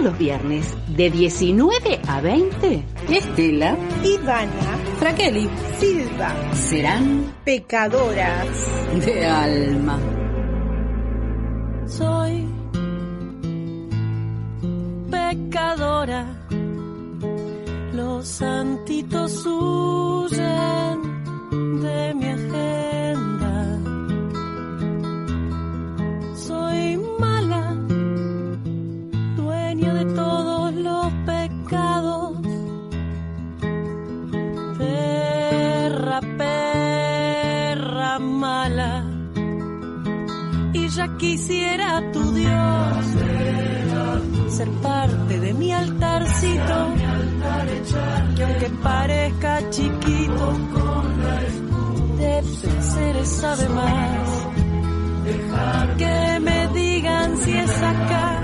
Todos los viernes, de 19 a 20, Estela, Ivana, Fraqueli, Silva, serán pecadoras. de alma. Soy pecadora, los santitos huyen de mi quisiera tu Dios ser parte de mi altarcito. Que aunque parezca chiquito, de seres sabe más. Que me digan si es acá.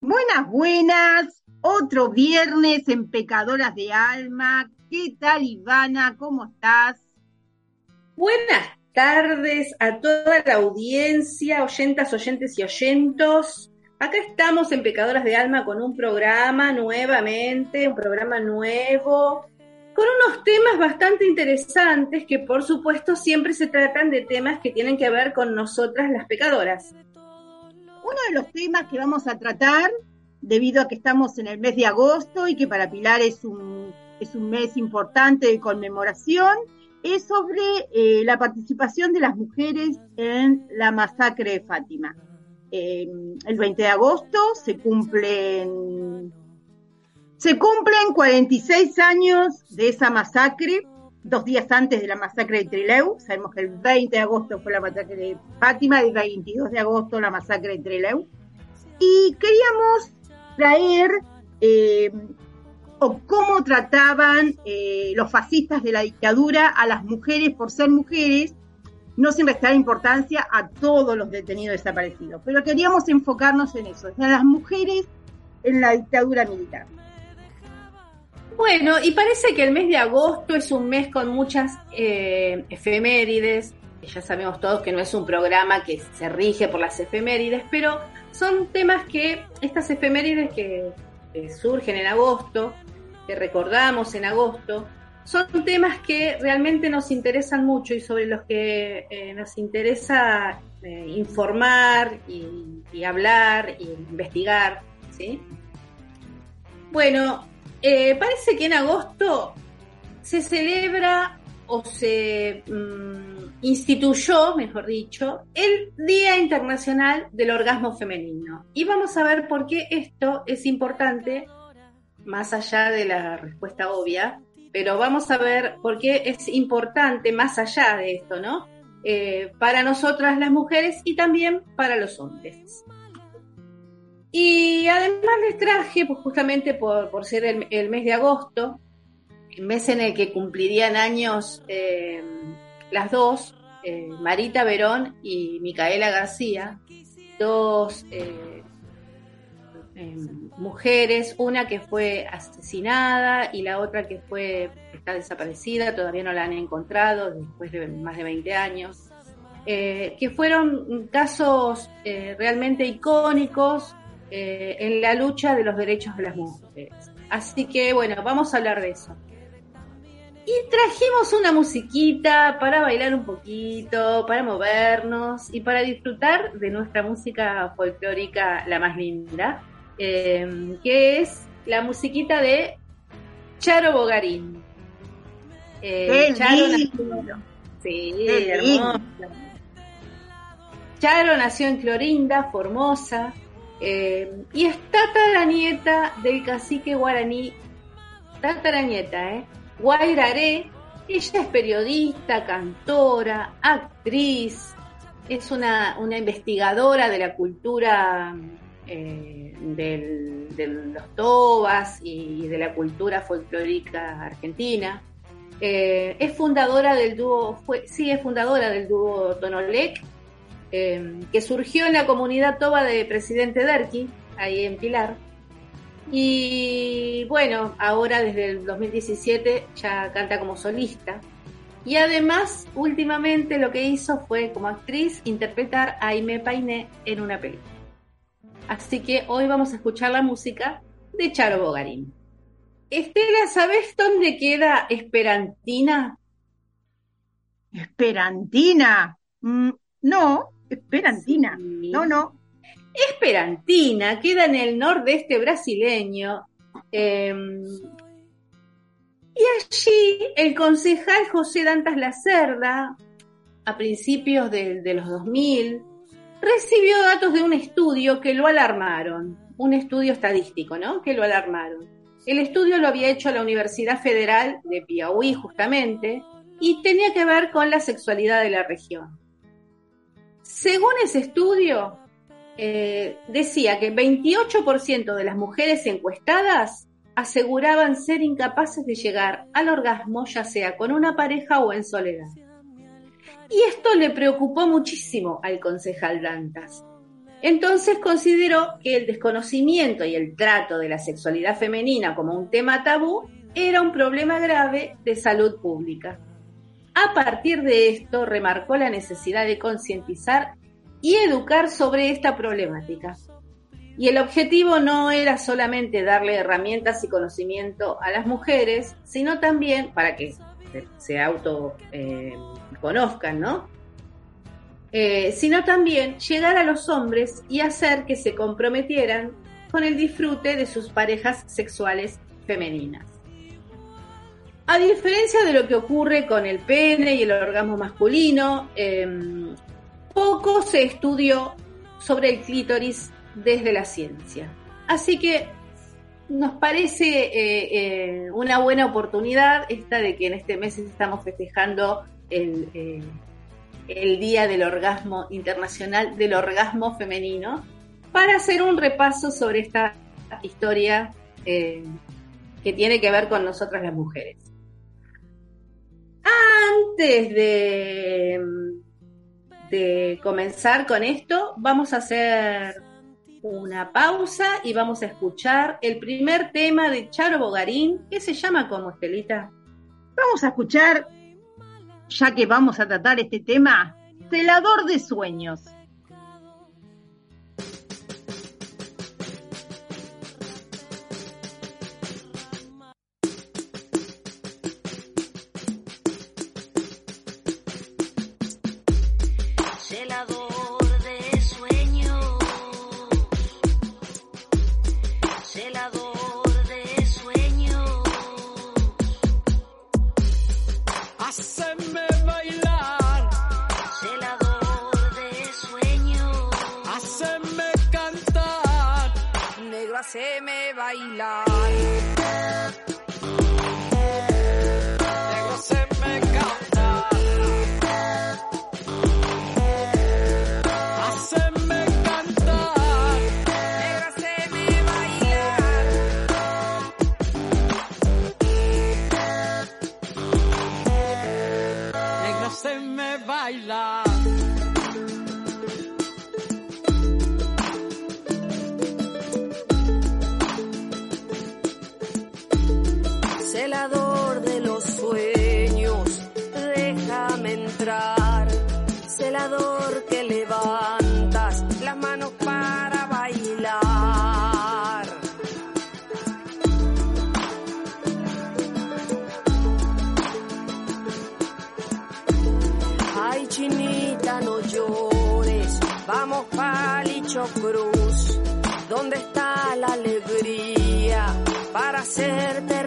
Buenas, buenas. Otro viernes en Pecadoras de Alma. ¿Qué tal, Ivana? ¿Cómo estás? Buenas tardes a toda la audiencia, oyentas, oyentes y oyentos. Acá estamos en Pecadoras de Alma con un programa nuevamente, un programa nuevo, con unos temas bastante interesantes que por supuesto siempre se tratan de temas que tienen que ver con nosotras las pecadoras. Uno de los temas que vamos a tratar, debido a que estamos en el mes de agosto y que para Pilar es un, es un mes importante de conmemoración, es sobre eh, la participación de las mujeres en la masacre de Fátima. Eh, el 20 de agosto se cumplen, se cumplen 46 años de esa masacre, dos días antes de la masacre de Trileu. Sabemos que el 20 de agosto fue la masacre de Fátima, el 22 de agosto la masacre de Trileu. Y queríamos traer eh, o cómo trataban eh, los fascistas de la dictadura a las mujeres por ser mujeres, no sin restar importancia a todos los detenidos desaparecidos. Pero queríamos enfocarnos en eso, en las mujeres en la dictadura militar. Bueno, y parece que el mes de agosto es un mes con muchas eh, efemérides. Ya sabemos todos que no es un programa que se rige por las efemérides, pero son temas que, estas efemérides que, surgen en agosto, que recordamos en agosto, son temas que realmente nos interesan mucho y sobre los que eh, nos interesa eh, informar y, hablar y investigar. ¿sí? Bueno, eh, parece que en agosto se celebra o se mmm, instituyó, mejor dicho, el Día Internacional del Orgasmo Femenino. Y vamos a ver por qué esto es importante más allá de la respuesta obvia, pero vamos a ver por qué es importante más allá de esto, ¿no? Eh, para nosotras las mujeres y también para los hombres. Y además les traje, pues justamente por, por ser el, mes de agosto, el mes en el que cumplirían años eh, las dos, eh, Marita Verón y Micaela García, dos mujeres, una que fue asesinada y la otra que fue está desaparecida, todavía no la han encontrado después de más de 20 años, eh, que fueron casos eh, realmente icónicos eh, en la lucha de los derechos de las mujeres. Así que bueno, vamos a hablar de eso. Y trajimos una musiquita para bailar un poquito, para movernos y para disfrutar de nuestra música folclórica la más linda. Eh, que es la musiquita de Charo Bogarín. Eh, Charo nació, sí, hermosa. Charo nació en Clorinda, Formosa, eh, y es tataranieta del cacique guaraní, tataranieta, ¿eh? Guairaré. Ella es periodista, cantora, actriz, es una, una investigadora de la cultura eh, del, de los tobas y de la cultura folclórica argentina. Eh, es fundadora del dúo, sí, es fundadora del dúo Tonolec, eh, que surgió en la comunidad toba de Presidente Derqui, ahí en Pilar. Y bueno, ahora desde el 2017 ya canta como solista. Y además, últimamente lo que hizo fue como actriz interpretar a Aimé Painé en una película. Así que hoy vamos a escuchar la música de Charo Bogarín. Estela, ¿sabes dónde queda Esperantina? Esperantina. Mm, no, Esperantina. No, no. Esperantina queda en el nordeste brasileño. Em, y allí el concejal José Dantas Lacerda, a principios de, de los 2000, recibió datos de un estudio que lo alarmaron, un estudio estadístico, ¿no? Que lo alarmaron. El estudio lo había hecho la Universidad Federal de Piauí, justamente, y tenía que ver con la sexualidad de la región. Según ese estudio, eh, decía que 28% de las mujeres encuestadas aseguraban ser incapaces de llegar al orgasmo, ya sea con una pareja o en soledad. Y esto le preocupó muchísimo al concejal Dantas. Entonces consideró que el desconocimiento y el trato de la sexualidad femenina como un tema tabú era un problema grave de salud pública. A partir de esto, remarcó la necesidad de concientizar y educar sobre esta problemática. Y el objetivo no era solamente darle herramientas y conocimiento a las mujeres, sino también para que se auto eh, conozcan, ¿no? Eh, sino también llegar a los hombres y hacer que se comprometieran con el disfrute de sus parejas sexuales femeninas. A diferencia de lo que ocurre con el pene y el orgasmo masculino, em, poco se estudió sobre el clítoris desde la ciencia. Así que nos parece eh, eh, una buena oportunidad esta de que en este mes estamos festejando el, eh, el Día del Orgasmo Internacional del Orgasmo Femenino para hacer un repaso sobre esta historia que tiene que ver con nosotras las mujeres. Antes de, de comenzar con esto, vamos a hacer una pausa y vamos a escuchar el primer tema de Charo Bogarín, que se llama como Estelita. Vamos a escuchar, ya que vamos a tratar este tema, Celador de Sueños. se me bailar. Negro, haceme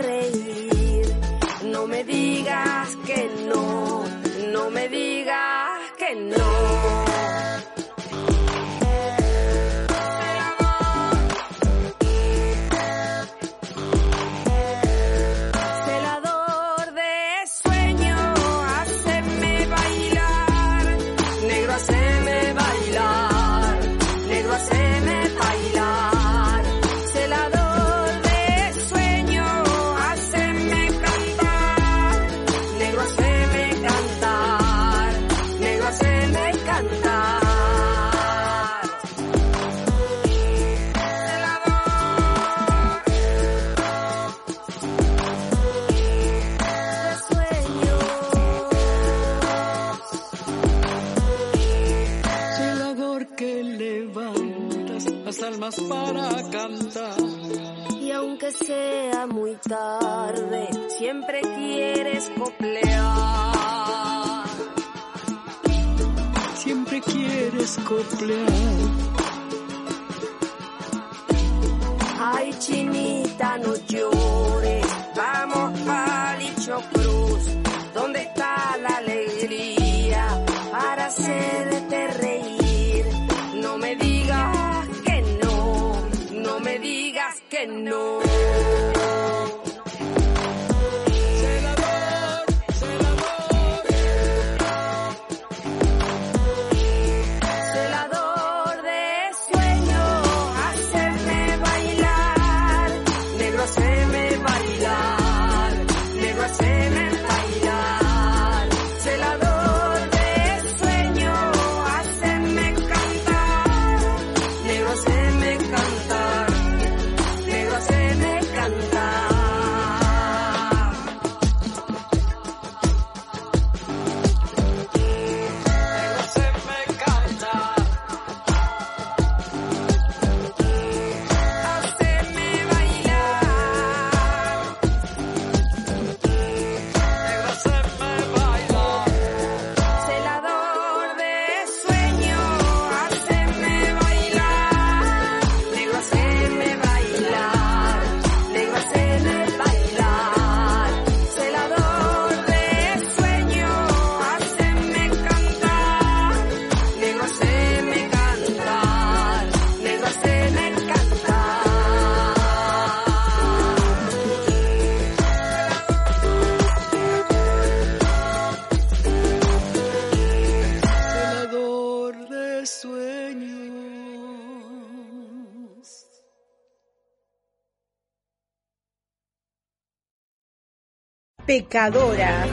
Pecadoras.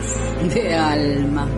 De alma.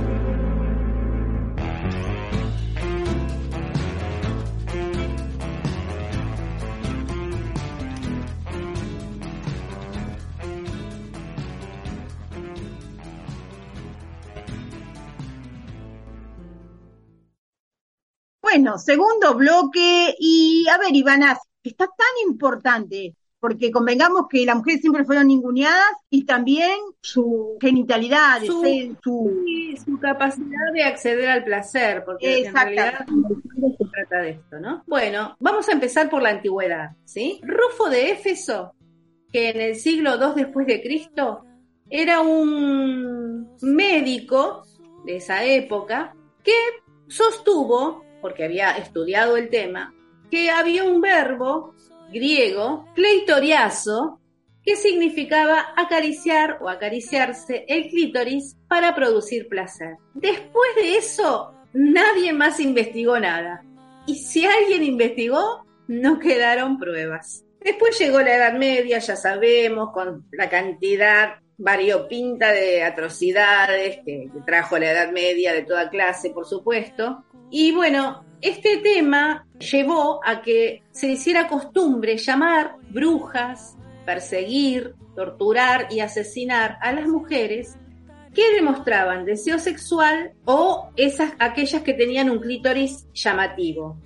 Bueno, segundo bloque y a ver, Ivana, está tan importante porque convengamos que las mujeres siempre fueron ninguneadas y también su genitalidad, Su- su, su- capacidad de acceder al placer, porque en realidad se trata de esto, ¿no? Bueno, vamos a empezar por la antigüedad, ¿sí? Rufo de Éfeso, que en el siglo II después de Cristo era un médico de esa época que sostuvo, porque había estudiado el tema, que había un verbo griego, cleitoriazo, que significaba acariciar o acariciarse el clítoris para producir placer. Después de eso, nadie más investigó nada. Y si alguien investigó, no quedaron pruebas. Después llegó la Edad Media, ya sabemos, con la cantidad variopinta de atrocidades que, que trajo la Edad Media de toda clase, por supuesto. Y bueno, este tema llevó a que se hiciera costumbre llamar brujas, perseguir, torturar y asesinar a las mujeres que demostraban deseo sexual o esas aquellas que tenían un clítoris llamativo,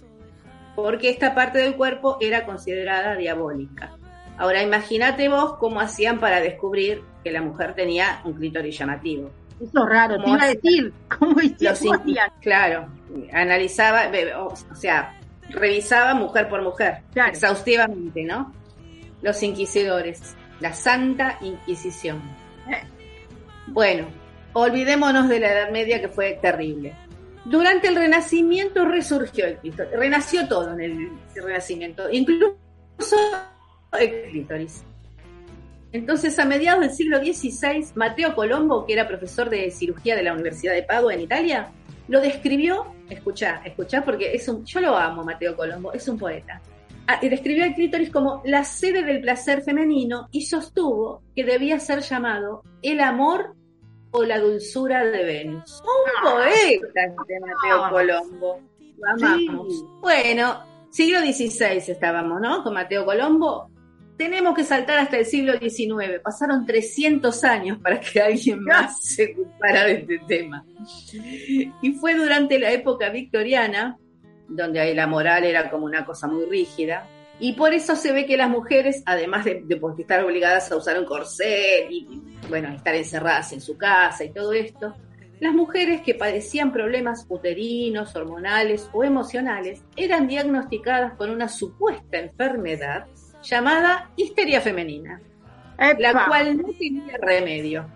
porque esta parte del cuerpo era considerada diabólica. Ahora imagínate vos cómo hacían para descubrir que la mujer tenía un clítoris llamativo. Eso es raro, te ¿Cómo iba a decir, ¿cómo hicieron? Claro, analizaba, o sea, revisaba mujer por mujer, Claro. exhaustivamente, ¿no? Los inquisidores, la Santa Inquisición. Bueno, olvidémonos de la Edad Media que fue terrible. Durante el Renacimiento resurgió el clítoris, renació todo en el Renacimiento, incluso el clítoris. Entonces, a mediados del siglo XVI, Mateo Colombo, que era profesor de cirugía de la Universidad de Padua en Italia, lo describió, escuchá, escuchá, porque es un, yo lo amo, Mateo Colombo, es un poeta. Ah, y describió el clítoris como la sede del placer femenino y sostuvo que debía ser llamado el amor o la dulzura de Venus. Un poeta este Mateo Colombo. Lo amamos. Bueno, siglo XVI estábamos, ¿no? Con Mateo Colombo. Tenemos que saltar hasta el siglo XIX. Pasaron 300 años para que alguien más se ocupara de este tema. Y fue durante la época victoriana, donde ahí la moral era como una cosa muy rígida, Y por eso se ve que las mujeres, además de, de estar obligadas a usar un corset y, y, bueno, estar encerradas en su casa y todo esto, las mujeres que padecían problemas uterinos, hormonales o emocionales eran diagnosticadas con una supuesta enfermedad llamada histeria femenina, la cual no tenía remedio.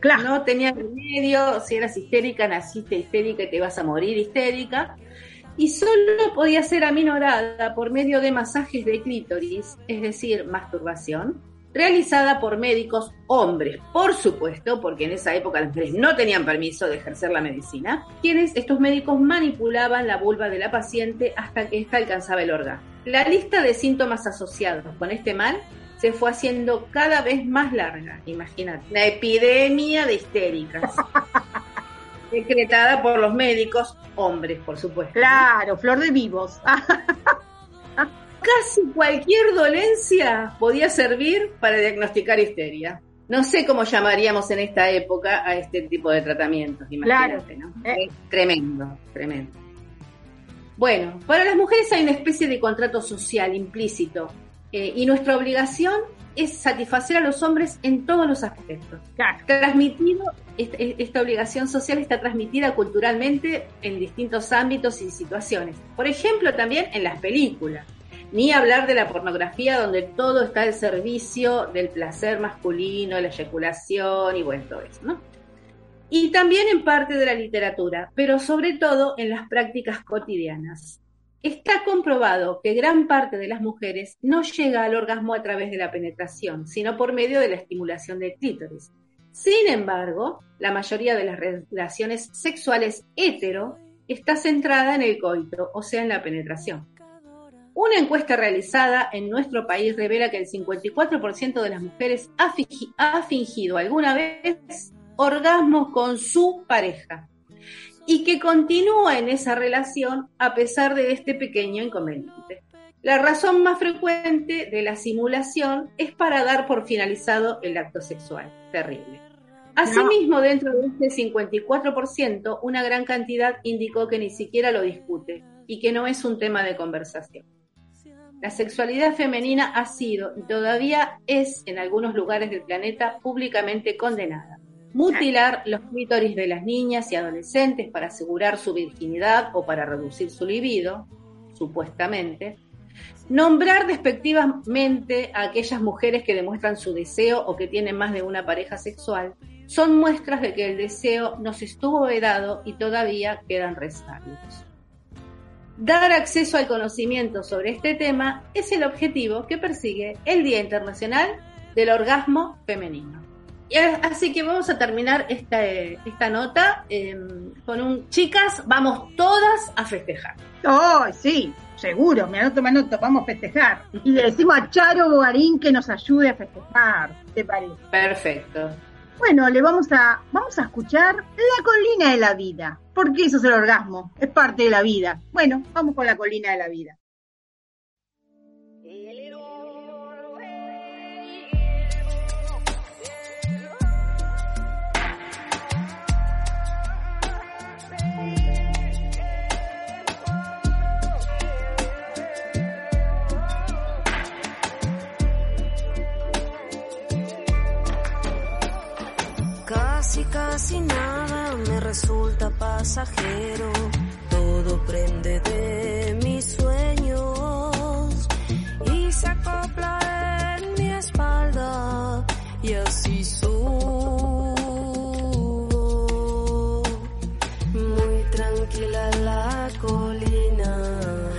Claro. No tenía remedio, si eras histérica, naciste histérica y te vas a morir histérica. Y solo podía ser aminorada por medio de masajes de clítoris, es decir, masturbación, realizada por médicos hombres, por supuesto, porque en esa época las mujeres no tenían permiso de ejercer la medicina, quienes estos médicos manipulaban la vulva de la paciente hasta que ésta alcanzaba el orgasmo. La lista de síntomas asociados con este mal se fue haciendo cada vez más larga, imagínate. Una epidemia de histéricas. decretada por los médicos, hombres, por supuesto. Claro, flor de vivos. Cualquier dolencia podía servir para diagnosticar histeria. No sé cómo llamaríamos en esta época a este tipo de tratamientos, imagínate, ¿no? Eh. Tremendo, tremendo. Bueno, para las mujeres hay una especie de contrato social implícito eh, y nuestra obligación es satisfacer a los hombres en todos los aspectos. Claro. Transmitido, esta, esta obligación social está transmitida culturalmente en distintos ámbitos y situaciones. Por ejemplo, también en las películas. Ni hablar de la pornografía donde todo está al servicio del placer masculino, la eyaculación y bueno, todo eso, ¿no? Y también en parte de la literatura, pero sobre todo en las prácticas cotidianas. Está comprobado que gran parte de las mujeres no llega al orgasmo a través de la penetración, sino por medio de la estimulación del clítoris. Sin embargo, la mayoría de las relaciones sexuales hetero está centrada en el coito, o sea, en la penetración. Una encuesta realizada en nuestro país revela que el 54% de las mujeres ha, fingi- ha fingido alguna vez orgasmos con su pareja y que continúa en esa relación a pesar de este pequeño inconveniente. La razón más frecuente de la simulación es para dar por finalizado el acto sexual. Terrible. Asimismo, dentro de este 54%, una gran cantidad indicó que ni siquiera lo discute y que no es un tema de conversación. La sexualidad femenina ha sido y todavía es en algunos lugares del planeta públicamente condenada. Mutilar los clítoris de las niñas y adolescentes para asegurar su virginidad o para reducir su libido, supuestamente. Nombrar despectivamente a aquellas mujeres que demuestran su deseo o que tienen más de una pareja sexual son muestras de que el deseo nos estuvo vedado y todavía quedan resabios. Dar acceso al conocimiento sobre este tema es el objetivo que persigue el Día Internacional del Orgasmo Femenino. Y así que vamos a terminar esta, eh, esta nota eh, con un chicas, vamos todas a festejar. Oh, sí, seguro, me anoto, me anoto, vamos a festejar. Y le decimos a Charo Bogarín que nos ayude a festejar, ¿te parece? Perfecto. Bueno, le vamos a, vamos a escuchar La colina de la vida, porque eso es el orgasmo, es parte de la vida. Bueno, vamos con La colina de la vida. Casi, nada me resulta pasajero. Todo prende de mis sueños y se acopla en mi espalda y así subo. Muy tranquila la colina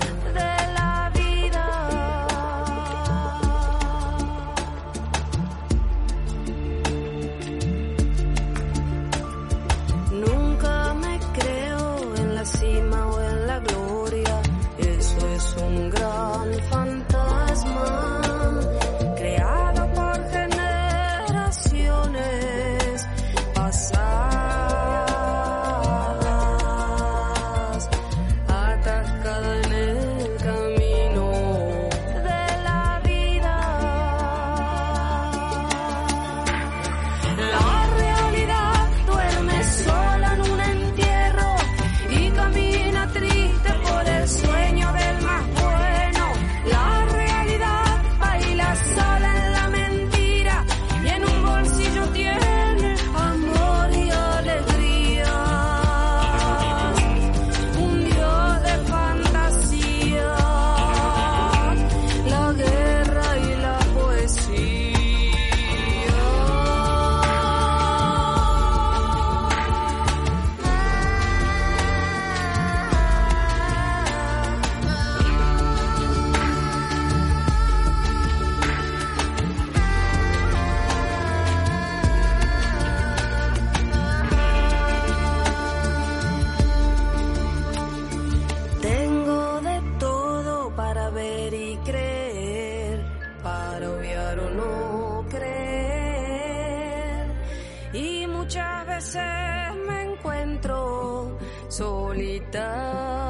me encuentro solitaria,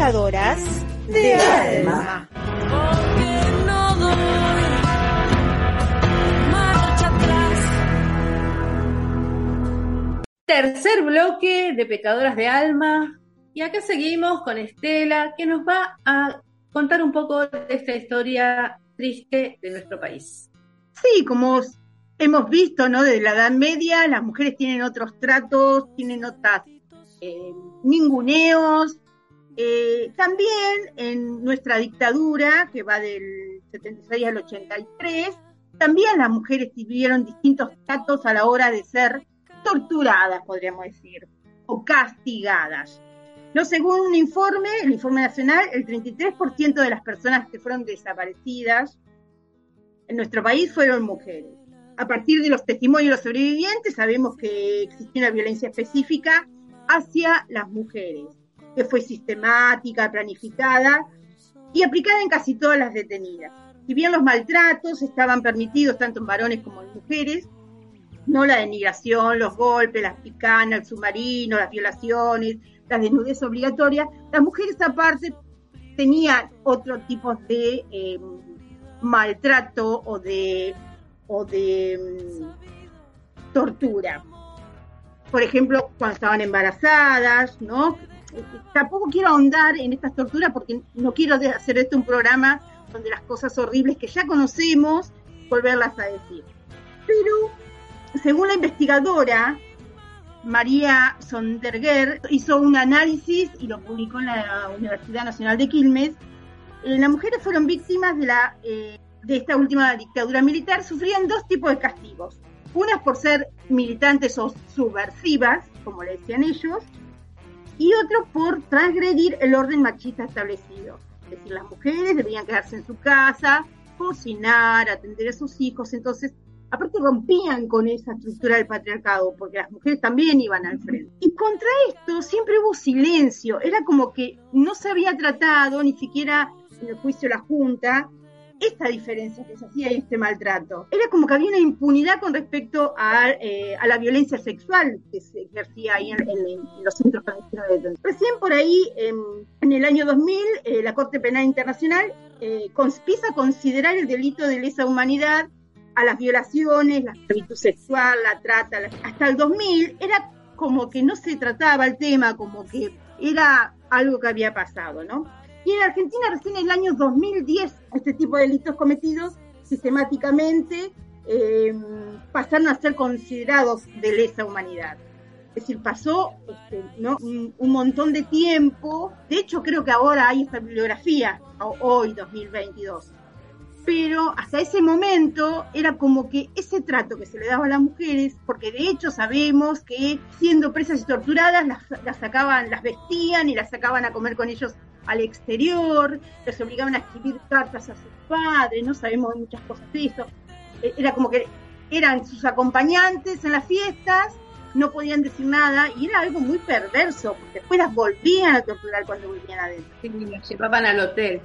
Pecadoras de alma. Porque no doy marcha atrás. Tercer bloque de Pecadoras de Alma. Y acá seguimos con Estela, que nos va a contar un poco de esta historia triste de nuestro país. Sí, como hemos visto, ¿no? Desde la Edad Media, las mujeres tienen otros tratos, tienen otras eh, ninguneos. Eh, también en nuestra dictadura, que va del 76 al 83, también las mujeres tuvieron distintos tratos a la hora de ser torturadas, podríamos decir, o castigadas. No, según un informe, el informe nacional, el 33% de las personas que fueron desaparecidas en nuestro país fueron mujeres. A partir de los testimonios de los sobrevivientes sabemos que existía una violencia específica hacia las mujeres, que fue sistemática, planificada y aplicada en casi todas las detenidas. Si bien los maltratos estaban permitidos tanto en varones como en mujeres, no la denigración, los golpes, las picanas, el submarino, las violaciones, las desnudez obligatorias, las mujeres aparte tenían otro tipo de eh, maltrato o de, o de mm, tortura. Por ejemplo, cuando estaban embarazadas, ¿no? Tampoco quiero ahondar en estas torturas porque no quiero hacer esto un programa donde las cosas horribles que ya conocemos, volverlas a decir. Pero, según la investigadora, María Sonderger hizo un análisis y lo publicó en la Universidad Nacional de Quilmes. Eh, las mujeres fueron víctimas de, la, eh, de esta última dictadura militar, sufrían dos tipos de castigos. Unas por ser militantes o subversivas, como le decían ellos, y otros por transgredir el orden machista establecido. Es decir, las mujeres debían quedarse en su casa, cocinar, atender a sus hijos, entonces aparte rompían con esa estructura del patriarcado, porque las mujeres también iban al frente. Y contra esto siempre hubo silencio, era como que no se había tratado, ni siquiera en el juicio de la Junta, esta diferencia que se hacía y este maltrato. Era como que había una impunidad con respecto a, eh, la violencia sexual que se ejercía ahí en, los centros clandestinos. Recién por ahí, en, en el año 2000, eh, la Corte Penal Internacional eh, empieza a considerar el delito de lesa humanidad a las violaciones, la esclavitud sexual, la trata. Hasta el 2000 era como que no se trataba el tema, como que era algo que había pasado, ¿no? Y en Argentina recién en el año 2010 este tipo de delitos cometidos sistemáticamente eh, pasaron a ser considerados de lesa humanidad. Es decir, pasó este, ¿no? un, un montón de tiempo. De hecho, creo que ahora hay esta bibliografía, hoy, 2022. pero hasta ese momento era como que ese trato que se le daba a las mujeres, porque de hecho sabemos que siendo presas y torturadas las, las sacaban, las vestían y las sacaban a comer con ellos al exterior, les obligaban a escribir cartas a sus padres, no sabemos muchas cosas de eso. Eh, Era como que eran sus acompañantes en las fiestas, no podían decir nada y era algo muy perverso, porque después las volvían a torturar cuando volvían adentro. Sí, las llevaban al hotel.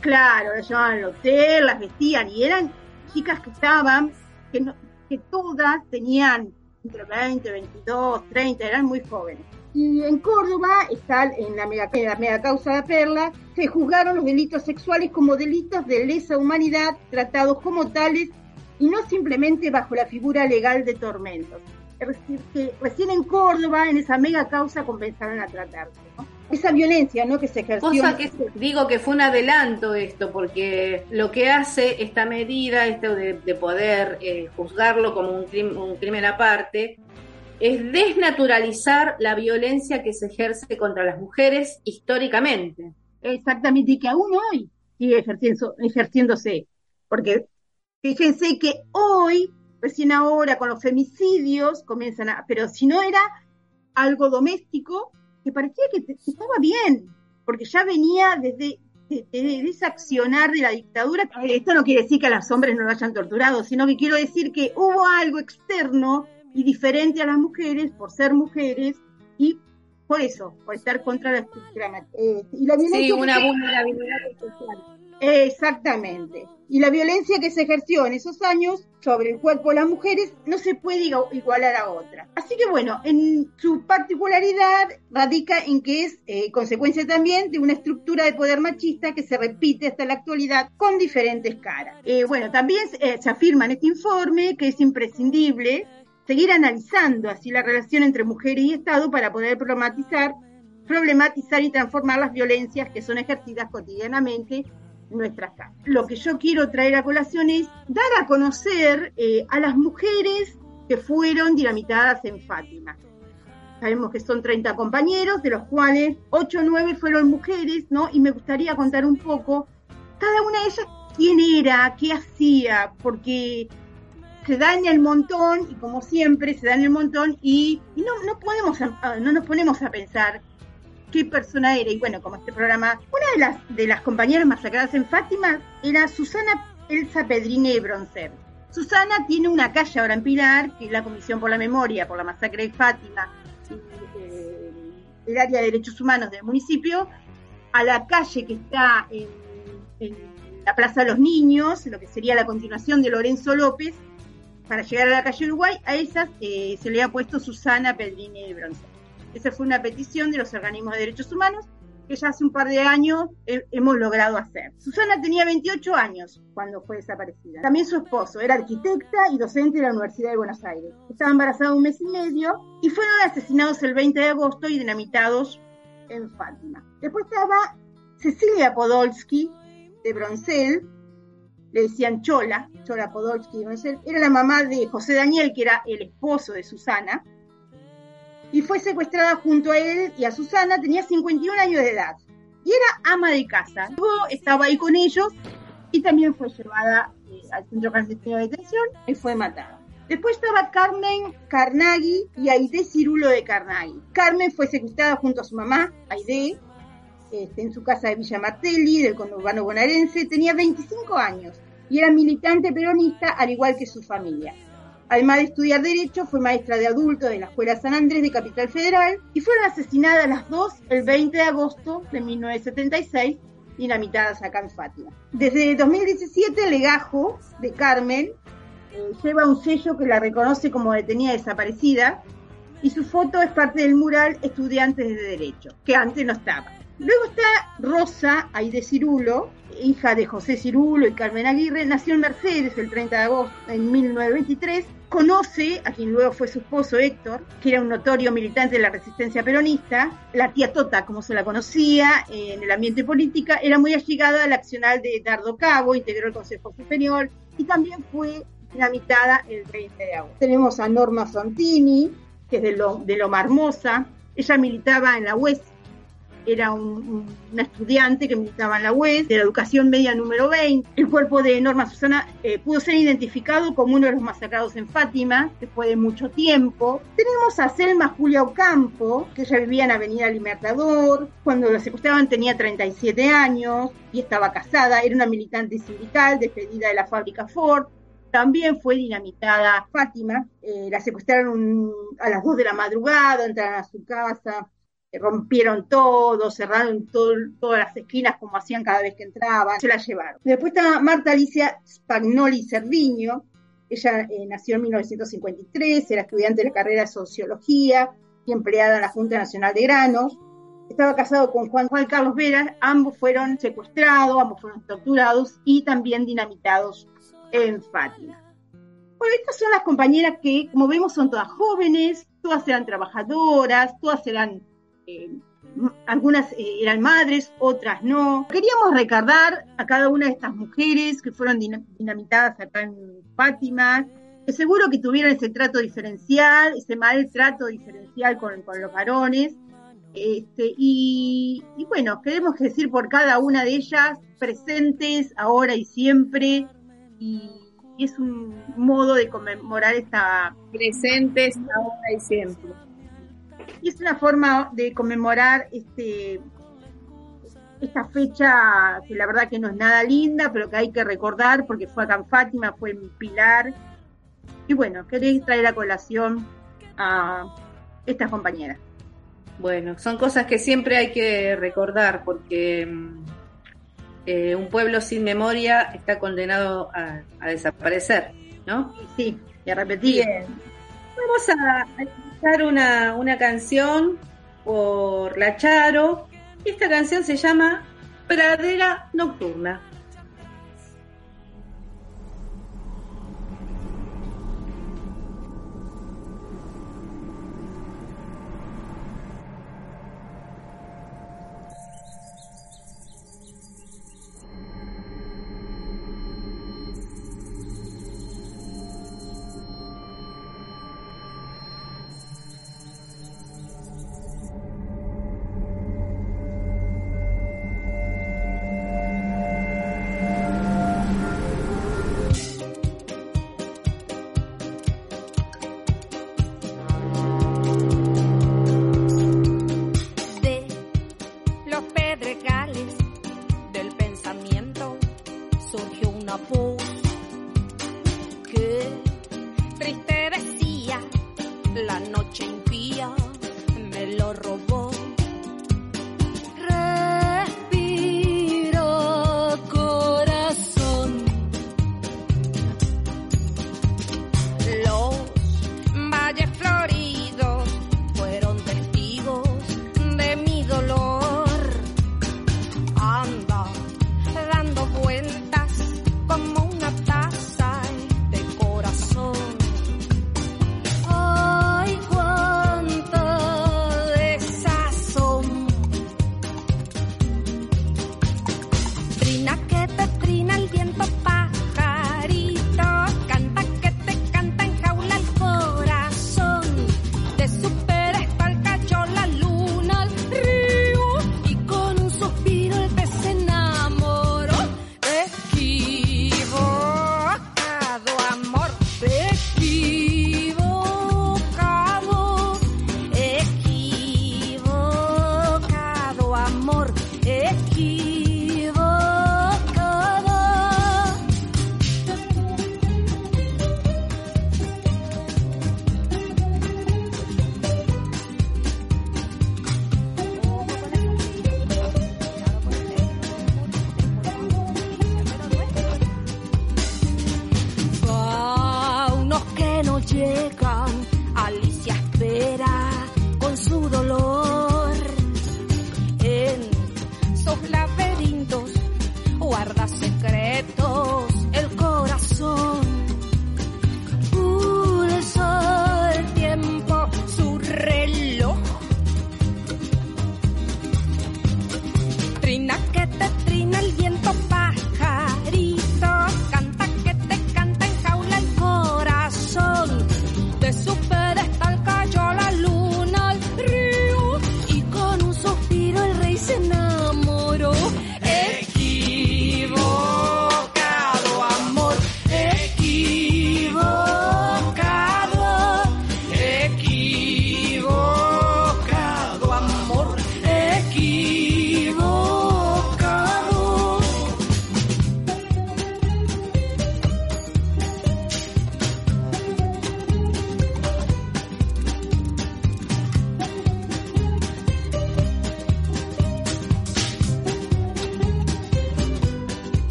Claro, las llevaban al hotel, las vestían y eran chicas que estaban, que, no- que todas tenían entre 20, 22, 30, eran muy jóvenes. Y en Córdoba, está en la mega, en la mega causa de Perla, se juzgaron los delitos sexuales como delitos de lesa humanidad, tratados como tales y no simplemente bajo la figura legal de tormentos. Es decir, que recién en Córdoba, en esa mega causa, comenzaron a tratarse. ¿no? Esa violencia ¿no? que se ejerció. Cosa que digo que fue un adelanto esto, porque lo que hace esta medida, esto de, de poder eh, juzgarlo como un crimen, un crimen aparte, es desnaturalizar la violencia que se ejerce contra las mujeres históricamente. Exactamente, y que aún hoy sigue ejerciendo, ejerciéndose. Porque fíjense que hoy, recién ahora con los femicidios, comienzan a. Pero si no era algo doméstico, que parecía que, estaba bien, porque ya venía desde. de- de- de la dictadura. Esto no quiere decir que a los hombres no lo hayan torturado, sino que quiero decir que hubo algo externo y diferente a las mujeres por ser mujeres y por eso, por estar contra la estructura. eh, y la violencia Sí, una vulnerabilidad social. Exactamente. Y la violencia que se ejerció en esos años sobre el cuerpo de las mujeres no se puede igu- igualar a otra. Así que bueno, en su particularidad radica en que es eh, consecuencia también de una estructura de poder machista que se repite hasta la actualidad con diferentes caras. Eh, bueno, también eh, se afirma en este informe que es imprescindible seguir analizando así la relación entre mujer y Estado para poder problematizar, problematizar y transformar las violencias que son ejercidas cotidianamente en nuestras casas. Lo que yo quiero traer a colación es dar a conocer eh, a las mujeres que fueron dinamitadas en Fátima. Sabemos que son 30 compañeros, de los cuales 8 o 9 fueron mujeres, ¿no? Y me gustaría contar un poco cada una de ellas quién era, qué hacía, porque se da en el montón y como siempre se da en el montón y, no, no podemos no nos ponemos a pensar qué persona era. Y bueno como este programa una de las de las compañeras masacradas en Fátima era Susana Elsa Pedrine Broncer Susana tiene una calle ahora en Pilar que es la Comisión por la Memoria por la masacre de Fátima y, eh, el área de derechos humanos del municipio a la calle que está en la Plaza de los Niños lo que sería la continuación de Lorenzo López para llegar a la calle Uruguay, a esas eh, se le ha puesto Susana Pedrini de Bronce. Esa fue una petición de los organismos de derechos humanos que ya hace un par de años eh, hemos logrado hacer. Susana tenía 28 años cuando fue desaparecida. También su esposo era arquitecta y docente de la Universidad de Buenos Aires. Estaba embarazada un mes y medio y fueron asesinados el 20 de agosto y dinamitados en Fátima. Después estaba Cecilia Podolsky de Broncel, le decían Chola, Chola Podolsky era la mamá de José Daniel, que era el esposo de Susana, y fue secuestrada junto a él y a Susana, tenía 51 años de edad, y era ama de casa. Luego estaba ahí con ellos y también fue llevada eh, al centro clandestino de detención y fue matada. Después estaba Carmen Carnaghi y Aide Cirulo de Carnaghi. Carmen fue secuestrada junto a su mamá, Aide, este, en su casa de Villa Martelli, del conurbano bonaerense, tenía 25 años y era militante peronista al igual que su familia. Además de estudiar Derecho, fue maestra de adultos de la Escuela San Andrés de Capital Federal y fueron asesinadas las dos el 20 de agosto de 1976, dinamitadas acá en Fátima. Desde 2017, el legajo de Carmen eh, lleva un sello que la reconoce como detenida desaparecida y su foto es parte del mural Estudiantes de Derecho, que antes no estaba. Luego está Rosa Aide Cirulo, hija de José Cirulo y Carmen Aguirre, nació en Mercedes el 30 de agosto de 1923, conoce a quien luego fue su esposo Héctor, que era un notorio militante de la resistencia peronista, la tía Tota, como se la conocía en el ambiente política, era muy allegada al accional de Dardo Cabo, integró el Consejo Superior y también fue dinamitada el 30 de agosto. Tenemos a Norma Frontini, que es de, lo, de Loma Hermosa, ella militaba en la UES era un, estudiante que militaba en la UES, de la educación media número 20. El cuerpo de Norma Susana eh, pudo ser identificado como uno de los masacrados en Fátima, después de mucho tiempo. Tenemos a Selma Julia Ocampo, que ella vivía en Avenida Libertador. Cuando la secuestraban tenía 37 años y estaba casada. Era una militante sindical despedida de la fábrica Ford. También fue dinamitada Fátima. Eh, la secuestraron a las 2 de la madrugada, entraron a su casa, rompieron todo, cerraron todas las esquinas como hacían cada vez que entraban, se la llevaron. Después está Marta Alicia Spagnoli Cerviño. Ella eh, nació en 1953, era estudiante de la carrera de Sociología y empleada en la Junta Nacional de Granos. Estaba casado con Juan, Juan Carlos Vera, ambos fueron secuestrados, ambos fueron torturados y también dinamitados en Fátima. Bueno, estas son las compañeras que, como vemos, son todas jóvenes, todas eran trabajadoras, todas eran, eh, algunas eh, eran madres, otras no. Queríamos recordar a cada una de estas mujeres que fueron dina- dinamitadas acá en Fátima, que seguro que tuvieron ese trato diferencial, ese mal trato diferencial con, los varones. Este, y, y bueno, queremos decir por cada una de ellas, presentes ahora y siempre, y, y es un modo de conmemorar esta, Presentes ahora y siempre. Y es una forma de conmemorar este esta fecha que la verdad que no es nada linda, pero que hay que recordar porque fue acá en Fátima, fue en Pilar. Y bueno, queréis traer a colación a estas compañeras. Bueno, son cosas que siempre hay que recordar porque mm, eh, un pueblo sin memoria está condenado a, a desaparecer, ¿no? Sí, y a repetir. Bien. Vamos a una, una canción por La Charo. Esta canción se llama Pradera Nocturna.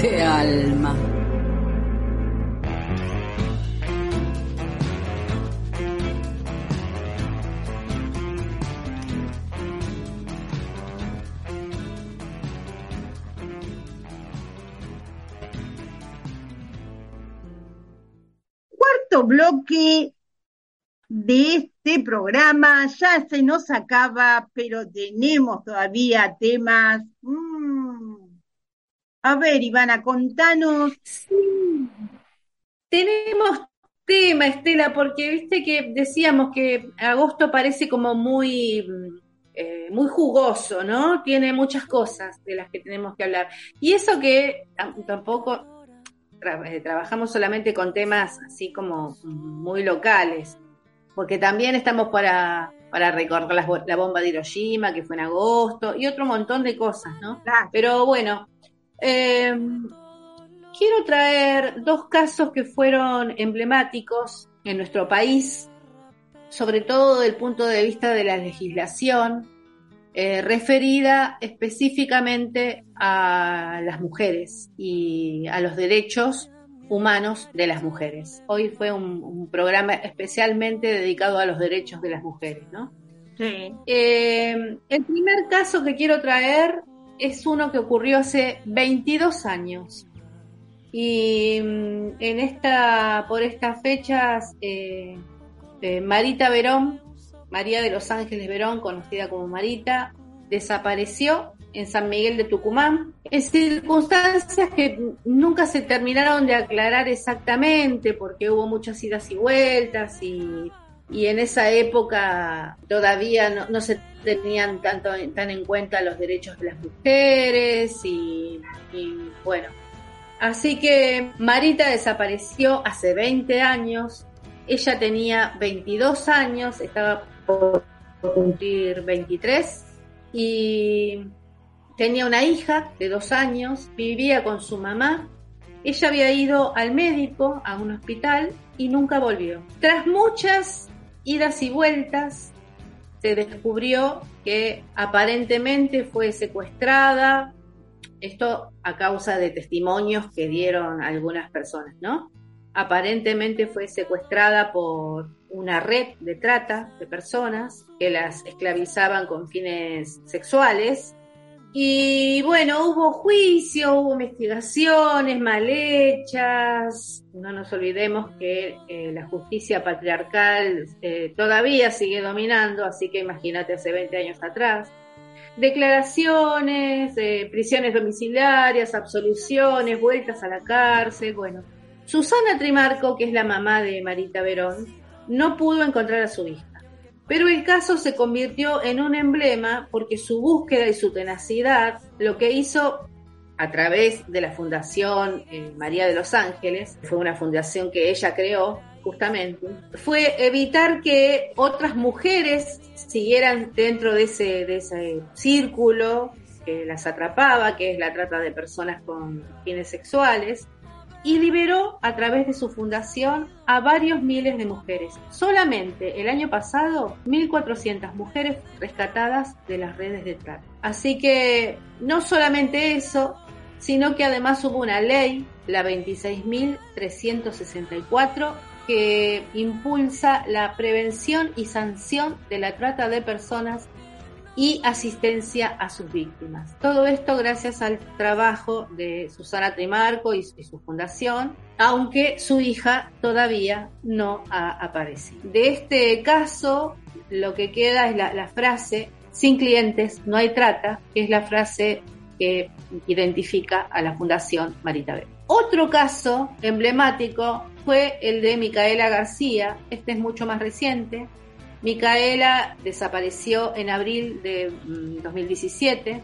De alma. Cuarto bloque de este programa. Ya se nos acaba, pero tenemos todavía temas. Mm. A ver, Ivana, contanos. Tenemos tema, Estela, porque viste que decíamos que agosto parece como muy, eh, muy jugoso, ¿no? Tiene muchas cosas de las que tenemos que hablar. Y eso que tam- tampoco tra- eh, trabajamos solamente con temas así como muy locales, porque también estamos para, para recordar bo- la bomba de Hiroshima, que fue en agosto, y otro montón de cosas, ¿no? Ah, Pero bueno, eh, quiero traer dos casos que fueron emblemáticos en nuestro país, sobre todo desde el punto de vista de la legislación, eh, referida específicamente a las mujeres y a los derechos humanos de las mujeres. Hoy fue un, un programa especialmente dedicado a los derechos de las mujeres, ¿no? sí. Eh, el primer caso que quiero traer es uno que ocurrió hace 22 años. Y mm, en esta, por estas fechas, eh, eh, Marita Verón, María de los Ángeles Verón, conocida como Marita, desapareció en San Miguel de Tucumán, en circunstancias que nunca se terminaron de aclarar exactamente, porque hubo muchas idas y vueltas y, y en esa época todavía no, se tenían tanto tan en cuenta los derechos de las mujeres y, y bueno. Así que Marita desapareció hace 20 años, ella tenía 22 años, estaba por cumplir 23 y tenía una hija de dos años, vivía con su mamá. Ella había ido al médico, a un hospital, y nunca volvió. Tras muchas idas y vueltas, se descubrió que aparentemente fue secuestrada, esto a causa de testimonios que dieron algunas personas, ¿no? Aparentemente fue secuestrada por una red de trata de personas que las esclavizaban con fines sexuales. Y bueno, hubo juicio, hubo investigaciones mal hechas. No nos olvidemos que eh, la justicia patriarcal eh, todavía sigue dominando, así que imagínate hace 20 años atrás declaraciones, eh, prisiones domiciliarias, absoluciones, vueltas a la cárcel, bueno. Susana Trimarco, que es la mamá de Marita Verón, no pudo encontrar a su hija. Pero el caso se convirtió en un emblema porque su búsqueda y su tenacidad lo que hizo a través de la Fundación eh, María de los Ángeles, fue una fundación que ella creó justamente, fue evitar que otras mujeres siguieran dentro de ese, de ese círculo que las atrapaba, que es la trata de personas con fines sexuales, y liberó a través de su fundación a varios miles de mujeres. Solamente el año pasado, 1.400 mujeres rescatadas de las redes de trata. Así que no solamente eso, sino que además hubo una ley, la 26.364, que impulsa la prevención y sanción de la trata de personas y asistencia a sus víctimas. Todo esto gracias al trabajo de Susana Trimarco y, su fundación, aunque su hija todavía no ha aparecido. De este caso, lo que queda es la, frase, sin clientes no hay trata, que es la frase que identifica a la Fundación Marita B. Otro caso emblemático fue el de Micaela García, este es mucho más reciente, Micaela desapareció en abril de mm, 2017.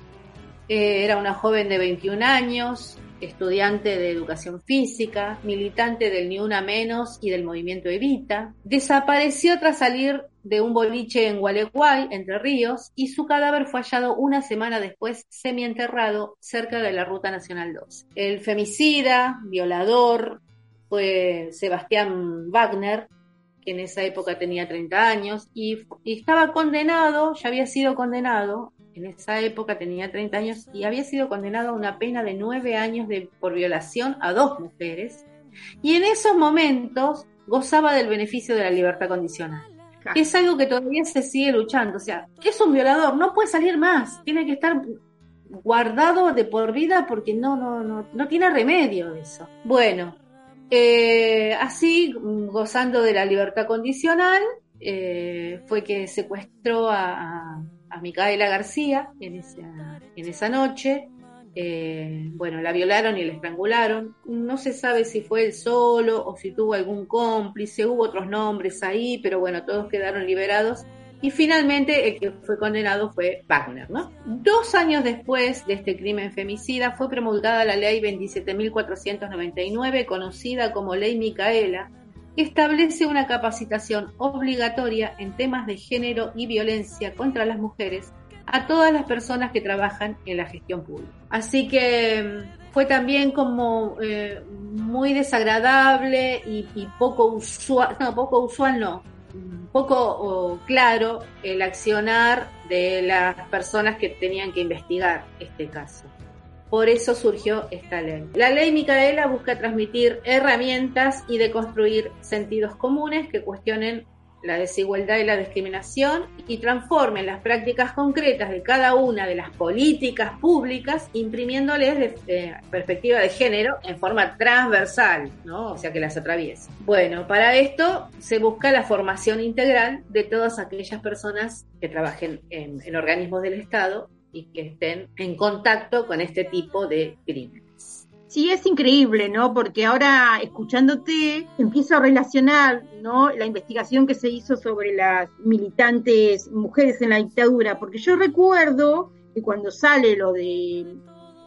Eh, era una joven de 21 años, estudiante de educación física, militante del Ni Una Menos y del movimiento Evita. Desapareció tras salir de un boliche en Gualeguay, Entre Ríos, y su cadáver fue hallado una semana después semienterrado cerca de la Ruta Nacional 2. El femicida, violador, fue Sebastián Wagner, que en esa época tenía 30 años, y, y, estaba condenado, ya había sido condenado, en esa época tenía 30 años, y había sido condenado a una pena de 9 años de, por violación a dos mujeres, y en esos momentos gozaba del beneficio de la libertad condicional. Que es algo que todavía se sigue luchando. O sea, es un violador, no puede salir más, tiene que estar guardado de por vida porque no, no, no, no tiene remedio eso. Bueno, eh, así, gozando de la libertad condicional, eh, fue que secuestró a, Micaela García en esa, en esa noche. Eh, bueno, la violaron y la estrangularon. No se sabe si fue él solo o si tuvo algún cómplice, hubo otros nombres ahí, pero bueno, todos quedaron liberados. Y finalmente el que fue condenado fue Wagner, ¿no? Dos años después de este crimen femicida fue promulgada la ley 27.499, conocida como Ley Micaela, que establece una capacitación obligatoria en temas de género y violencia contra las mujeres a todas las personas que trabajan en la gestión pública. Así que fue también como eh, muy desagradable y, y poco usual, no, poco usual no, poco claro el accionar de las personas que tenían que investigar este caso. Por eso surgió esta ley. La ley Micaela busca transmitir herramientas y deconstruir sentidos comunes que cuestionen la desigualdad y la discriminación y transformen las prácticas concretas de cada una de las políticas públicas imprimiéndoles perspectiva de género en forma transversal, ¿no? O sea, que las atraviese. Bueno, para esto se busca la formación integral de todas aquellas personas que trabajen en, en organismos del Estado y que estén en contacto con este tipo de crímenes. Sí, es increíble, ¿no? Porque ahora escuchándote empiezo a relacionar, ¿no? La investigación que se hizo sobre las militantes mujeres en la dictadura, porque yo recuerdo que cuando sale lo de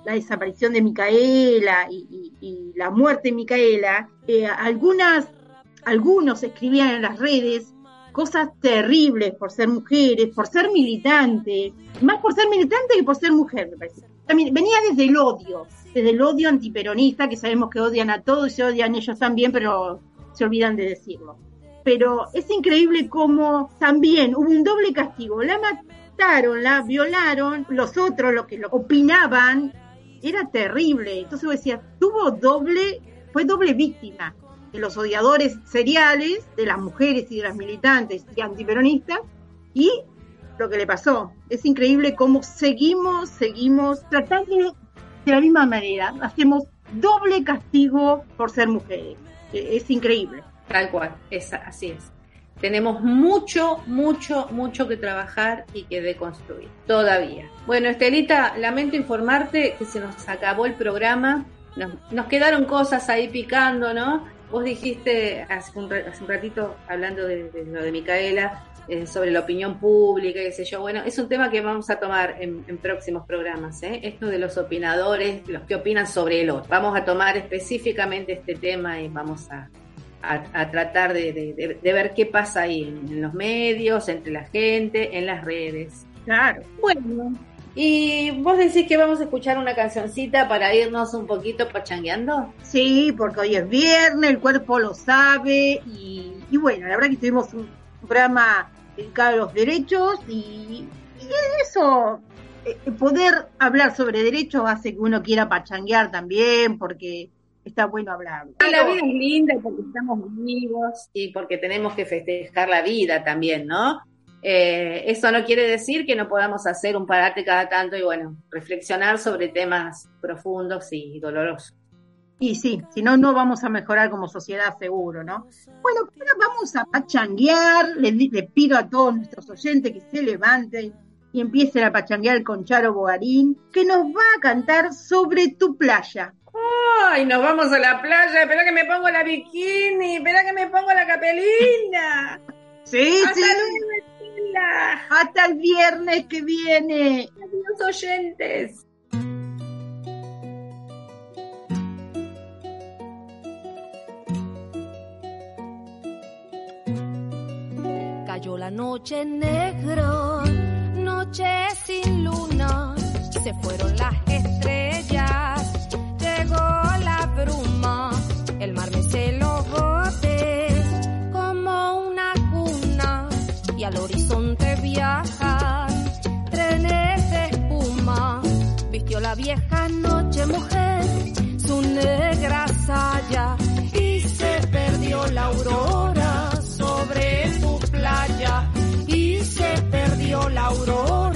la desaparición de Micaela y, la muerte de Micaela, eh, algunas, algunos escribían en las redes cosas terribles por ser mujeres, por ser militante, más por ser militante que por ser mujer, me parece. También venía desde el odio, desde el odio antiperonista, que sabemos que odian a todos y se odian ellos también, pero se olvidan de decirlo. Pero es increíble cómo también hubo un doble castigo. La mataron, la violaron, los otros, los que lo opinaban, era terrible. Entonces vos decías, tuvo doble, fue doble víctima de los odiadores seriales, de las mujeres y de las militantes y antiperonistas, y lo que le pasó. Es increíble cómo seguimos, seguimos tratando de la misma manera. Hacemos doble castigo por ser mujeres. Es increíble. Tal cual, es, así es. Tenemos mucho, mucho, mucho que trabajar y que deconstruir. Todavía. Bueno, Estelita, lamento informarte que se nos acabó el programa. Nos, quedaron cosas ahí picando, ¿no? Vos dijiste hace un, ratito, hablando de, lo de Micaela, eh, sobre la opinión pública, qué sé yo. Bueno, es un tema que vamos a tomar en, en próximos programas, ¿eh? Esto de los opinadores, los que opinan sobre el otro. Vamos a tomar específicamente este tema y vamos a, a, a tratar de, de, de, ver qué pasa ahí en, en, los medios, entre la gente, en las redes. Claro. Bueno, Y vos decís que vamos a escuchar una cancioncita para irnos un poquito pachangueando. Sí, porque hoy es viernes, el cuerpo lo sabe y, y bueno, la verdad que tuvimos un programa los derechos y, y eso, eh, poder hablar sobre derechos hace que uno quiera pachanguear también porque está bueno hablar. La vida es linda porque estamos vivos y porque tenemos que festejar la vida también, ¿no? Eh, eso no quiere decir que no podamos hacer un parate cada tanto y bueno, reflexionar sobre temas profundos y dolorosos. Y sí, si no, no vamos a mejorar como sociedad seguro, ¿no? Bueno, vamos a pachanguear, le, le pido a todos nuestros oyentes que se levanten y empiecen a pachanguear con Charo Bogarín, que nos va a cantar sobre tu playa. ¡Ay, nos vamos a la playa! ¡Espera que me pongo la bikini! ¡Espera que me pongo la capelina! Sí, ¡Hasta sí. luego! Hasta el viernes que viene. Adiós, oyentes. Cayó la noche negro, noche sin luna, se fueron las estrellas, llegó la bruma, el mar mece los botes como una cuna. Y al horizonte viajan trenes de espuma. Vistió la vieja noche mujer su negra saya. Y se perdió la aurora aurora